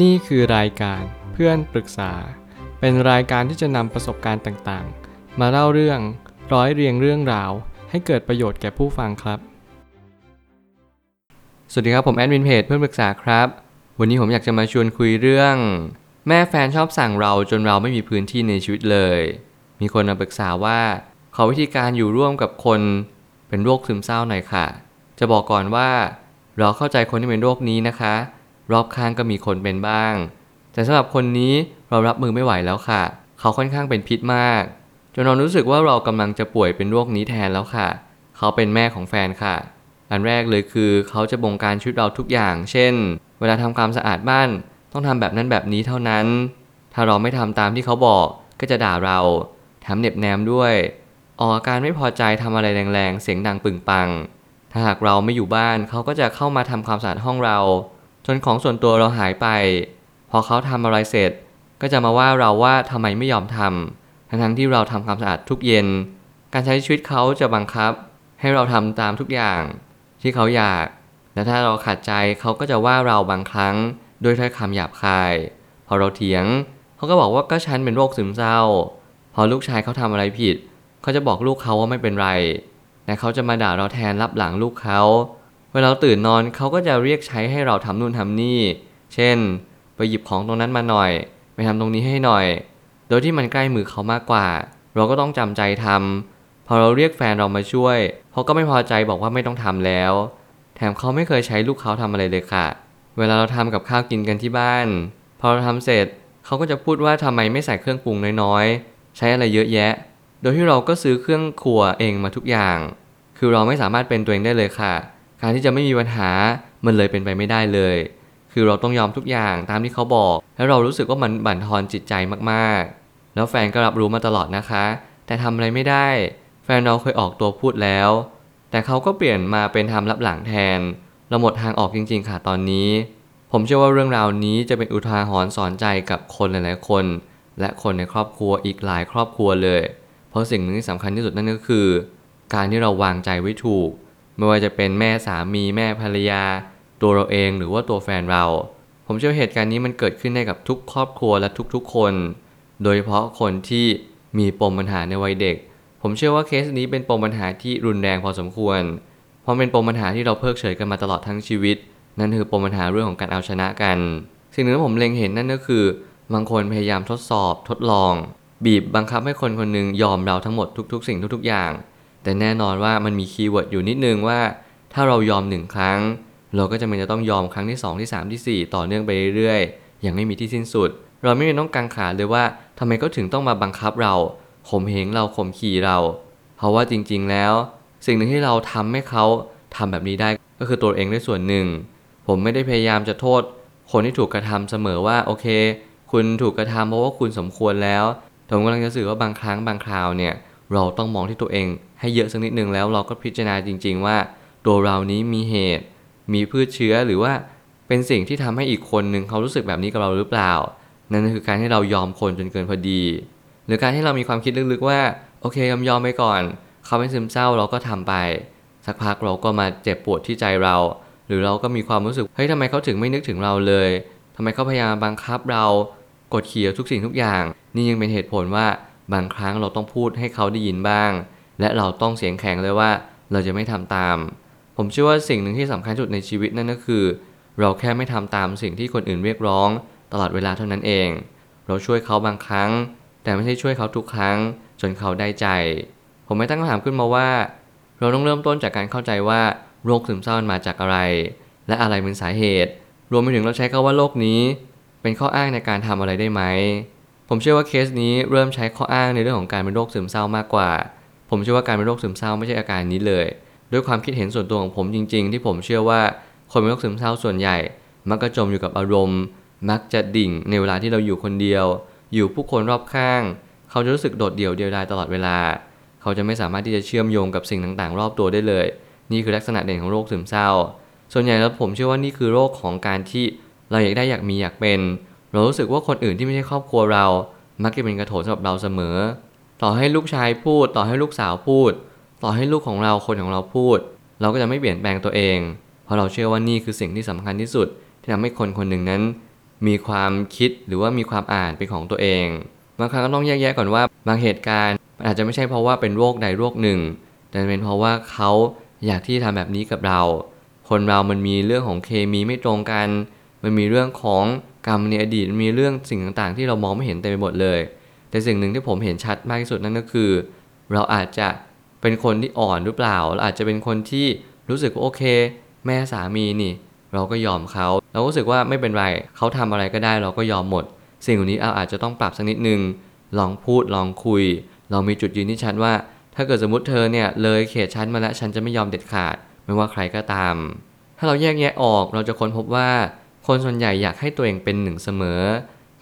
นี่คือรายการเพื่อนปรึกษา เป็นรายการที่จะนำประสบการณ์ต่างๆ มาเล่าเรื่องร้อยเรียงเรื่องราว ให้เกิดประโยชน์แก่ผู้ฟังครับ สวัสดีครับผมแอดมินเพจเพื่อนปรึกษาครับ วันนี้ผมอยากจะมาชวนคุยเรื่อง แม่แฟนชอบสั่งเราจนเราไม่มีพื้นที่ในชีวิตเลย มีคนมาปรึกษาว่าขอวิธีการอยู่ร่วมกับคนเป็นโรคซึมเศร้าหน่อยค่ะ จะบอกก่อนว่า เราเข้าใจคนที่เป็นโรคนี้นะคะ รอบข้างก็มีคนเป็นบ้าง แต่สำหรับคนนี้เรารับมือไม่ไหวแล้วค่ะ เขาค่อนข้างเป็นพิษมาก จนเรารู้สึกว่าเรากำลังจะป่วยเป็นโรคนี้แทนแล้วค่ะ เขาเป็นแม่ของแฟนค่ะ อันแรกเลยคือเขาจะบงการชีวิตเราทุกอย่าง เช่น เวลาทำความสะอาดบ้าน ต้องทำแบบนั้นแบบนี้เท่านั้น ถ้าเราไม่ทำตามที่เขาบอกก็จะด่าเราแถมเหน็บแนมด้วยออกอาการไม่พอใจทำอะไรแรงๆ เสียงดังปึงปัง ถ้าหากเราไม่อยู่บ้านเขาก็จะเข้ามาทำความสะอาดห้องเรา จนของส่วนตัวเราหายไป พอเขาทำอะไรเสร็จ ก็จะมาว่าเราว่าทำไมไม่ยอมทำทั้งๆที่เราทำความสะอาดทุกเย็น การใช้ชีวิตเขาจะบังคับ ให้เราทำตามทุกอย่าง ที่เขาอยาก และถ้าเราขัดใจเขาก็จะว่าเราบางครั้งด้วยถ้อยคำหยาบคาย พอเราเถียง เขาก็บอกว่าก็ฉันเป็นโรคซึมเศร้า พอลูกชายเขาทำอะไรผิด เขาจะบอกลูกเขาว่าไม่เป็นไร แต่เขาจะมาด่าเราแทนรับหลังลูกเขา เวลาตื่นนอนเขาก็จะเรียกใช้ให้เราทำนู่นทำนี่ เช่น ไปหยิบของตรงนั้นมาหน่อย ไปทำตรงนี้ให้หน่อย โดยที่มันใกล้มือเขามากกว่า เราก็ต้องจำใจทำพอเราเรียกแฟนเรามาช่วยเขาก็ไม่พอใจบอกว่าไม่ต้องทำแล้ว แถมเขาไม่เคยใช้ลูกเขาทำอะไรเลยค่ะ เวลาเราทำกับข้าวกินกันที่บ้าน พอเราทำเสร็จเขาก็จะพูดว่าทำไมไม่ใส่เครื่องปรุงน้อยๆ ใช้อะไรเยอะแยะ โดยที่เราก็ซื้อเครื่องครัวเองมาทุกอย่าง คือเราไม่สามารถเป็นตัวเองได้เลยค่ะ การที่จะไม่มีปัญหามันเลยเป็นไปไม่ได้เลย คือเราต้องยอมทุกอย่างตามที่เขาบอก แล้วเรารู้สึกว่ามันบั่นทอนจิตใจมากๆ แล้วแฟนก็รับรู้มาตลอดนะคะ แต่ทำอะไรไม่ได้ แฟนเราเคยออกตัวพูดแล้ว แต่เขาก็เปลี่ยนมาเป็นทำรับหลังแทน เราหมดทางออกจริง ๆ ค่ะตอนนี้ ผมเชื่อว่าเรื่องราวนี้จะเป็นอุทาหรณ์สอนใจกับคนหลายๆคน และคนในครอบครัวอีกหลายครอบครัวเลย เพราะสิ่งหนึ่งที่สำคัญที่สุดนั่นก็คือ การที่เราวางใจไว้ถูก ไม่ว่าจะเป็นแม่สามีแม่ภรรยา ตัวเราเองหรือว่าตัวแฟนเรา ผมเชื่อเหตุการณ์นี้มันเกิดขึ้นได้กับทุกครอบครัวและทุกๆคน โดยเฉพาะคนที่มีปมปัญหาในวัยเด็ก ผมเชื่อว่าเคสนี้เป็นปมปัญหาที่รุนแรงพอสมควร เพราะเป็นปมปัญหาที่เราเพิกเฉยกันมาตลอดทั้งชีวิต นั่นคือปมปัญหาเรื่องของการเอาชนะกัน สิ่งหนึ่งที่ผมเล็งเห็นนั่นก็คือบางคนพยายามทดสอบทดลอง บีบบังคับให้คนคนหนึงยอมเราทั้งหมดทุก ๆ สิ่งทุก ๆ อย่าง แต่แน่นอนว่ามันมี keyword อยู่นิดนึงว่า ถ้าเรายอมหนึ่งครั้ง เราก็จะมันจะต้องยอมครั้งที่ 2 ที่ 3 ที่ 4 ต่อเนื่องไปเรื่อยๆอย่างไม่มีที่สิ้นสุด เราไม่ต้องกังขาเลยว่าทำไมเขาถึงต้องมาบังคับเราข่มเหงเราข่มขี่เรา เพราะว่าจริงๆแล้ว สิ่งหนึ่งที่เราทำให้เขาทำแบบนี้ได้ก็คือตัวเองด้วยส่วนหนึ่ง ผมไม่ได้พยายามจะโทษ คนที่ถูกกระทำเสมอว่าโอเค คุณถูกกระทำเพราะว่าคุณสมควรแล้ว ผมกำลังจะสื่อว่าบางครั้งบางคราวเนี่ย เราต้องมองที่ตัวเองให้เยอะสักนิดนึงแล้วเราก็พิจารณาจริง ๆ ว่า ตัวเรานี้มีเหตุ มีพืชเชื้อหรือว่าเป็นสิ่งที่ทำให้อีกคนหนึ่งเขารู้สึกแบบนี้กับเราหรือเปล่า นั่นคือการที่เรายอมคนจนเกินพอดี หรือการที่เรามีความคิดลึกๆว่าโอเคยอมยอมไปก่อน เขาเป็นซึมเศร้าเราก็ทำไป สักพักเราก็มาเจ็บปวดที่ใจเรา หรือเราก็มีความรู้สึกเฮ้ยทำไมเขาถึงไม่นึกถึงเราเลยทำไมเขาพยายามบังคับเรากดขี่ทุกสิ่งทุกอย่าง นี่ยังเป็นเหตุผลว่า บางครั้งเราต้องพูดให้เขาได้ยินบ้าง และเราต้องเสียงแข็งเลยว่าเราจะไม่ทำตาม ผมเชื่อว่าสิ่งหนึ่งที่สำคัญที่สุดในชีวิตนั่นก็คือ เราแค่ไม่ทำตามสิ่งที่คนอื่นเรียกร้อง ตลอดเวลาเท่านั้นเอง เราช่วยเขาบางครั้ง แต่ไม่ใช่ช่วยเขาทุกครั้ง จนเขาได้ใจ ผมไม่ตั้งคำถามขึ้นมาว่า เราต้องเริ่มต้นจากการเข้าใจว่าโรคซึมเศร้ามันมาจากอะไร และอะไรเป็นสาเหตุ รวมไปถึงเราใช้คาว่าโรคนี้ เป็นข้ออ้างในการทำอะไรได้ไหม ผมเชื่อว่าเคสนี้เริ่มใช้ข้ออ้างในเรื่องของการเป็นโรคซึมเศร้ามากกว่า ผมเชื่อว่าการเป็นโรคซึมเศร้าไม่ใช่อาการนี้เลย ด้วยความคิดเห็นส่วนตัวของผมจริง ๆ ที่ผมเชื่อว่าคนเป็นโรคซึมเศร้าส่วนใหญ่ มักจะจมอยู่กับอารมณ์ มักจะดิ่งในเวลาที่เราอยู่คนเดียว อยู่ผู้คนรอบข้าง เขาจะรู้สึกโดดเดี่ยวเดียวดายตลอดเวลา เขาจะไม่สามารถที่จะเชื่อมโยงกับสิ่งต่างๆ รอบตัวได้เลย นี่คือลักษณะเด่นของโรคซึมเศร้า ส่วนใหญ่แล้วผมเชื่อว่านี่คือโรคของการที่เราอยากได้อยากมีอยากเป็น เรารู้สึกว่าคนอื่นที่ไม่ใช่ครอบครัวเรา มักจะเป็นกระโถนสำหรับเราเสมอ ต่อให้ลูกชายพูด ต่อให้ลูกสาวพูด ต่อให้ลูกของเราคนของเราพูด เราก็จะไม่เปลี่ยนแปลงตัวเอง เพราะเราเชื่อว่านี่คือสิ่งที่สำคัญที่สุด ที่ทำให้คนคนหนึ่งนั้น มีความคิดหรือว่ามีความอ่านเป็นของตัวเอง บางครั้งก็ต้องแยกแยะก่อนว่าบางเหตุการณ์อาจจะไม่ใช่เพราะว่าเป็นโรคใดโรคหนึ่ง แต่เป็นเพราะว่าเขาอยากที่ทำแบบนี้กับเรา คนเรามันมีเรื่องของเคมีไม่ตรงกัน มันมีเรื่องของ กรรมในอดีตมีเรื่องสิ่งต่างๆ ที่เรามองไม่เห็นเต็มไปหมดเลย แต่สิ่งหนึ่งที่ผมเห็นชัดมากที่สุดนั่นก็คือ เราอาจจะเป็นคนที่อ่อนหรือเปล่าเราอาจจะเป็นคนที่รู้สึกว่าโอเค แม่สามีนี่ เราก็ยอมเขาเราก็รู้สึกว่าไม่เป็นไรเขาทำอะไรก็ได้เราก็ยอมหมด สิ่งเหล่านี้เราอาจจะต้องปรับสักนิดนึงลองพูดลองคุย เรามีจุดยืนที่ชัดว่า ถ้าเกิดสมมติเธอเนี่ยเลยเขตชั้นมาแล้วฉันจะไม่ยอมเด็ดขาด ไม่ว่าใครก็ตาม ถ้าเราแยกแยะออกเราจะค้นพบว่า คนส่วนใหญ่อยากให้ตัวเองเป็นหนึ่งเสมอ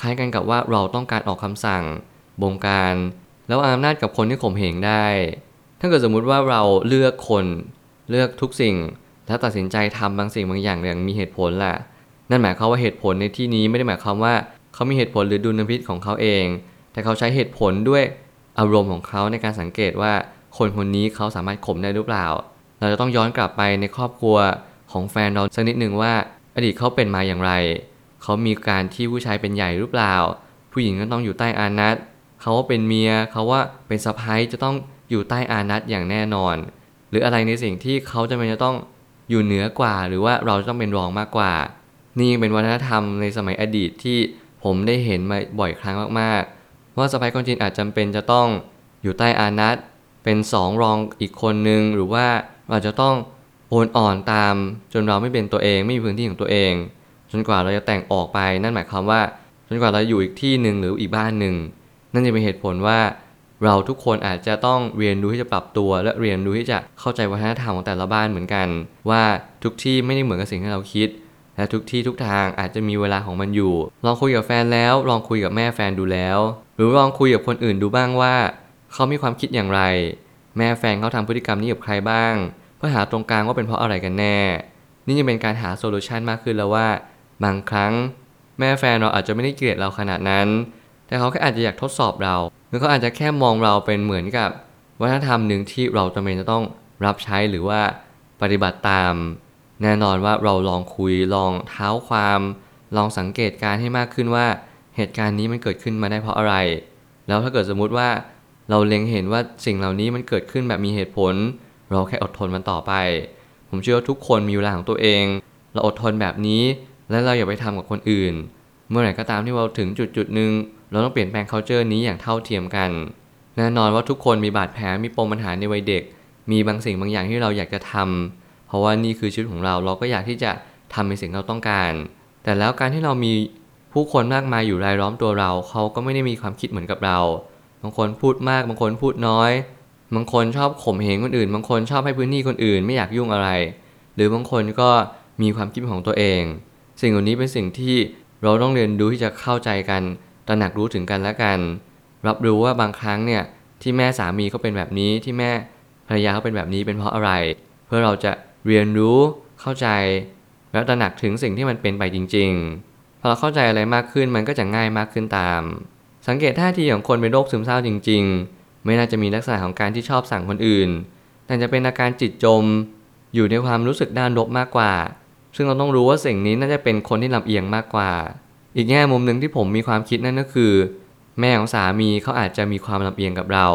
คล้ายกันกับว่าเราต้องการออกคำสั่ง บงการ แล้วอำนาจกับคนที่ข่มเหงได้ ถ้าเกิดสมมุติว่าเราเลือกคนเลือกทุกสิ่ง แล้วตัดสินใจทำบางสิ่งบางอย่างอย่างมีเหตุผลล่ะ นั่นหมายความว่าเหตุผลในที่นี้ไม่ได้หมายความว่าเขามีเหตุผลหรือดุลพิษของเขาเอง แต่เขาใช้เหตุผลด้วยอารมณ์ของเขาในการสังเกตว่าคนคนนี้เขาสามารถข่มได้หรือเปล่า เราจะต้องย้อนกลับไปในครอบครัวของแฟนเราสักนิดหนึ่งว่า อดีตเขาเป็นมาอย่างไร เขามีการที่ผู้ชายเป็นใหญ่หรือเปล่า ผู้หญิงก็ต้องอยู่ใต้อานัตเขาว่าเป็นเมียเขาว่าเป็นสะพ้ายจะต้องอยู่ใต้อานัตอย่างแน่นอน หรืออะไรในสิ่งที่เขาจะเป็นจะต้องอยู่เหนือกว่า หรือว่าเราจะต้องเป็นรองมากกว่า นี่เป็นวัฒนธรรมในสมัยอดีตที่ผมได้เห็นมาบ่อยครั้งมากๆ ว่าสะพ้ายคนจีนอาจจำเป็นจะต้องอยู่ใต้อานัตเป็นสองรองอีกคนนึงหรือว่าเราจะต้อง โอนอ่อนตามจนเราไม่เป็นตัวเองไม่มีพื้นที่ของตัวเอง จนกว่าเราจะแต่งออกไปนั่นหมายความว่า จนกว่าเราอยู่อีกที่หนึ่งหรืออีกบ้านหนึ่งนั่นจะเป็นเหตุผลว่า เราทุกคนอาจจะต้องเรียนรู้ที่จะปรับตัว และเรียนรู้ที่จะเข้าใจวัฒนธรรมของแต่ละบ้านเหมือนกัน ว่าทุกที่ไม่ได้เหมือนกับสิ่งที่เราคิด และทุกที่ทุกทางอาจจะมีเวลาของมันอยู่ ลองคุยกับแฟนแล้ว ลองคุยกับแม่แฟนดูแล้ว หรือลองคุยกับคนอื่นดูบ้างว่า เขามีความคิดอย่างไร แม่แฟนเขาทำพฤติกรรมนี้กับใครบ้าง เพื่อหาตรงกลางว่าเป็นเพราะอะไรกันแน่ นี่จะเป็นการหาโซลูชันมากขึ้นแล้วว่า บางครั้ง แม่แฟนเราอาจจะไม่ได้เกลียดเราขนาดนั้น แต่เขาแค่อาจจะอยากทดสอบเราหรือเขาอาจจะแค่มองเราเป็นเหมือนกับ วัฒนธรรมหนึ่งที่เราจำเป็นจะต้องรับใช้หรือว่าปฏิบัติตาม แน่นอนว่าเราลองคุยลองเท้าความ ลองสังเกตการให้มากขึ้นว่าเหตุการณ์นี้มันเกิดขึ้นมาได้เพราะอะไร แล้วถ้าเกิดสมมุติว่าเราเล็งเห็นว่าสิ่งเหล่านี้มันเกิดขึ้นแบบมีเหตุผล เราแค่อดทนมันต่อไป ผมเชื่อว่าทุกคนมีเวลาของตัวเอง เราอดทนแบบนี้ และเราอย่าไปทำกับคนอื่น เมื่อไหร่ก็ตามที่เราถึงจุดจุดหนึ่งเราต้องเปลี่ยนแปลง culture นี้อย่างเท่าเทียมกัน แน่นอนว่าทุกคนมีบาดแผลมีปมปัญหาในวัยเด็ก มีบางสิ่งบางอย่างที่เราอยากจะทำเพราะว่านี่คือชีวิตของเราเราก็อยากที่จะทำในสิ่งที่เราต้องการ แต่แล้วการที่เรามีผู้คนมากมายอยู่รายล้อมตัวเรา เขาก็ไม่ได้มีความคิดเหมือนกับเรา บางคนพูดมากบางคนพูดน้อย บางคนชอบข่มเหงคนอื่น บางคนชอบให้พื้นที่คนอื่นไม่อยากยุ่งอะไร หรือบางคนก็มีความคิดของตัวเอง สิ่งเหล่านี้เป็นสิ่งที่เราต้องเรียนรู้ที่จะเข้าใจกัน ตระหนักรู้ถึงกันและกัน รับรู้ว่าบางครั้งเนี่ยที่แม่สามีเขาเป็นแบบนี้ที่แม่ภรรยาเขาเป็นแบบนี้เป็นเพราะอะไร เพื่อเราจะเรียนรู้เข้าใจ แล้วตระหนักถึงสิ่งที่มันเป็นไปจริง ๆ พอเราเข้าใจอะไรมากขึ้นมันก็จะง่ายมากขึ้นตาม สังเกตท่าทีของคนเป็นโรคซึมเศร้าจริง ๆ ไม่น่าจะมีลักษณะของการที่ชอบสั่งคนอื่น แต่จะเป็นอาการจิตจม อยู่ในความรู้สึกด้านลบมากกว่า ซึ่งเราต้องรู้ว่าสิ่งนี้น่าจะเป็นคนที่ลำเอียงมากกว่า อีกแง่มุมหนึ่งที่ผมมีความคิดนั่นก็คือ แม่ของสามีเขาอาจจะมีความลำเอียงกับเรา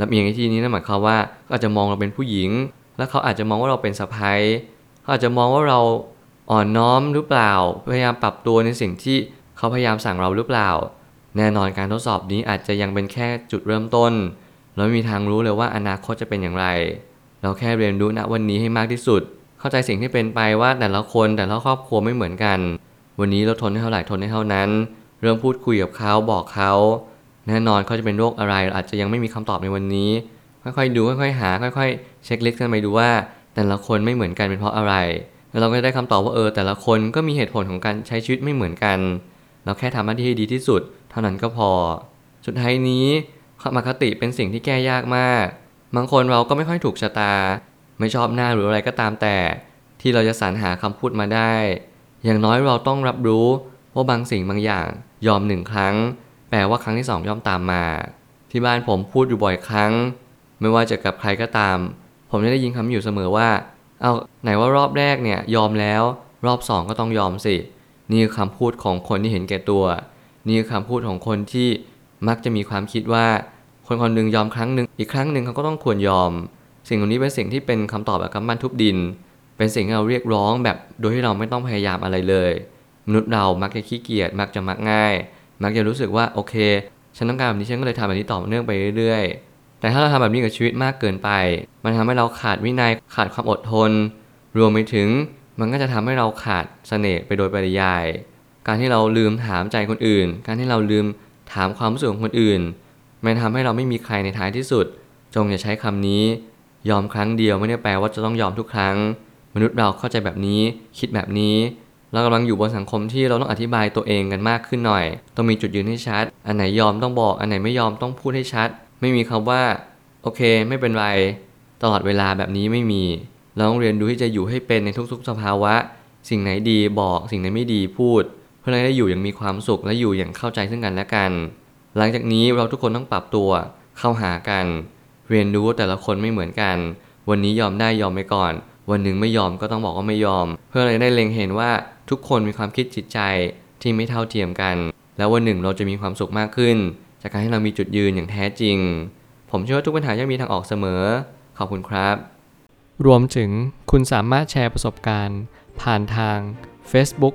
ลำเอียงในที่นี้นั่นหมายความว่าเขาอาจจะมองเราเป็นผู้หญิง แล้วเขาอาจจะมองว่าเราเป็นสะพ้ายเขาอาจจะมองว่าเราอ่อนน้อมหรือเปล่า พยายามปรับตัวในสิ่งที่เขาพยายามสั่งเราหรือเปล่า แน่นอนการทดสอบนี้อาจจะยังเป็นแค่จุดเริ่มต้น เราไม่มีทางรู้เลยว่าอนาคตจะเป็นอย่างไร เราแค่เรียนรู้ณวันนี้ให้มากที่สุด เข้าใจสิ่งที่เป็นไปว่าแต่ละคนแต่ละครอบครัวไม่เหมือนกัน วันนี้เราทนได้เท่าไหร่ทนได้เท่านั้น เริ่มพูดคุยกับเขาบอกเขา แน่นอนเขาจะเป็นโรคอะไรเราอาจจะยังไม่มีคำตอบในวันนี้ ค่อยๆดูค่อยๆหา ค่อยๆ เช็คลิสต์กันไปดูว่าแต่ละคนไม่เหมือนกันเป็นเพราะอะไร แล้วเราก็จะได้คำตอบว่าเออแต่ละคนก็มีเหตุผลของการใช้ชีวิตไม่เหมือนกัน เราแค่ทำหน้าที่ให้ดีที่สุด เท่านั้นก็พอ สุดท้ายนี้ความอคติเป็นสิ่งที่แก้ยากมาก บางคนเราก็ไม่ค่อยถูกชะตา ไม่ชอบหน้าหรืออะไรก็ตามแต่ ที่เราจะสรรหาคำพูดมาได้ อย่างน้อยเราต้องรับรู้ว่าบางสิ่งบางอย่างยอมหนึ่งครั้ง แปลว่าครั้งที่สองย่อมตามมา ที่บ้านผมพูดอยู่บ่อยครั้ง ไม่ว่าจะกับใครก็ตาม ผมจะได้ยินคำอยู่เสมอว่า เอาไหนว่ารอบแรกเนี่ยยอมแล้ว รอบสองก็ต้องยอมสิ นี่คือคำพูดของคนที่เห็นแก่ตัว นี่คือคำพูดของคนที่มักจะมีความคิดว่า คนคนหนึ่งยอมครั้งหนึ่งอีกครั้งหนึ่งเขาก็ต้องควรยอม สิ่งเหล่านี้เป็นสิ่งที่เป็นคำตอบแบบกำมันทุบดิน เป็นสิ่งที่เราเรียกร้องแบบโดยที่เราไม่ต้องพยายามอะไรเลย มนุษย์เรามักจะขี้เกียจมักจะมักง่าย มักจะรู้สึกว่าโอเคฉันต้องการแบบนี้ฉันก็เลยทำแบบนี้ต่อเนื่องไปเรื่อยๆ แต่ถ้าเราทำแบบนี้กับชีวิตมากเกินไป มันทำให้เราขาดวินัยขาดความอดทน รวมไปถึงมันก็จะทำให้เราขาดเสน่ห์ไปโดยปริยาย การที่เราลืมถามใจคนอื่น การที่เราลืมถามความรู้สึกของคนอื่น มันทำให้เราไม่มีใครในท้ายที่สุด จงอย่าใช้คำนี้ ยอมครั้งเดียวไม่ได้แปลว่าจะต้องยอมทุกครั้ง มนุษย์เราเข้าใจแบบนี้คิดแบบนี้ เรากำลังอยู่บนสังคมที่เราต้องอธิบายตัวเองกันมากขึ้นหน่อย ต้องมีจุดยืนให้ชัด อันไหนยอมต้องบอก อันไหนไม่ยอมต้องพูดให้ชัด ไม่มีคำว่า โอเค ไม่เป็นไร ตลอดเวลาแบบนี้ไม่มี เราต้องเรียนรู้ที่จะอยู่ให้เป็นในทุกๆสภาวะ สิ่งไหนดีบอก สิ่งไหนไม่ดีพูด พื่อให้ได้อยู่อย่างมีความสุขและอยู่อย่างเข้าใจซึ่งกันและกัน หลังจากนี้เราทุกคนต้องปรับตัวเข้าหากัน เรียนรู้ว่าแต่ละคนไม่เหมือนกัน วันนี้ยอมได้ยอมไปก่อน วันหนึ่งไม่ยอมก็ต้องบอกว่าไม่ยอม เพื่อเราจะได้เล็งเห็นว่าทุกคนมีความคิดจิตใจที่ไม่เท่าเทียมกัน แล้ววันหนึ่งเราจะมีความสุขมากขึ้น จากการที่เรามีจุดยืนอย่างแท้จริง ผมเชื่อว่าทุกปัญหาย่อมมีทางออกเสมอ ขอบคุณครับ รวมถึงคุณสามารถแชร์ประสบการณ์ ผ่านทาง Facebook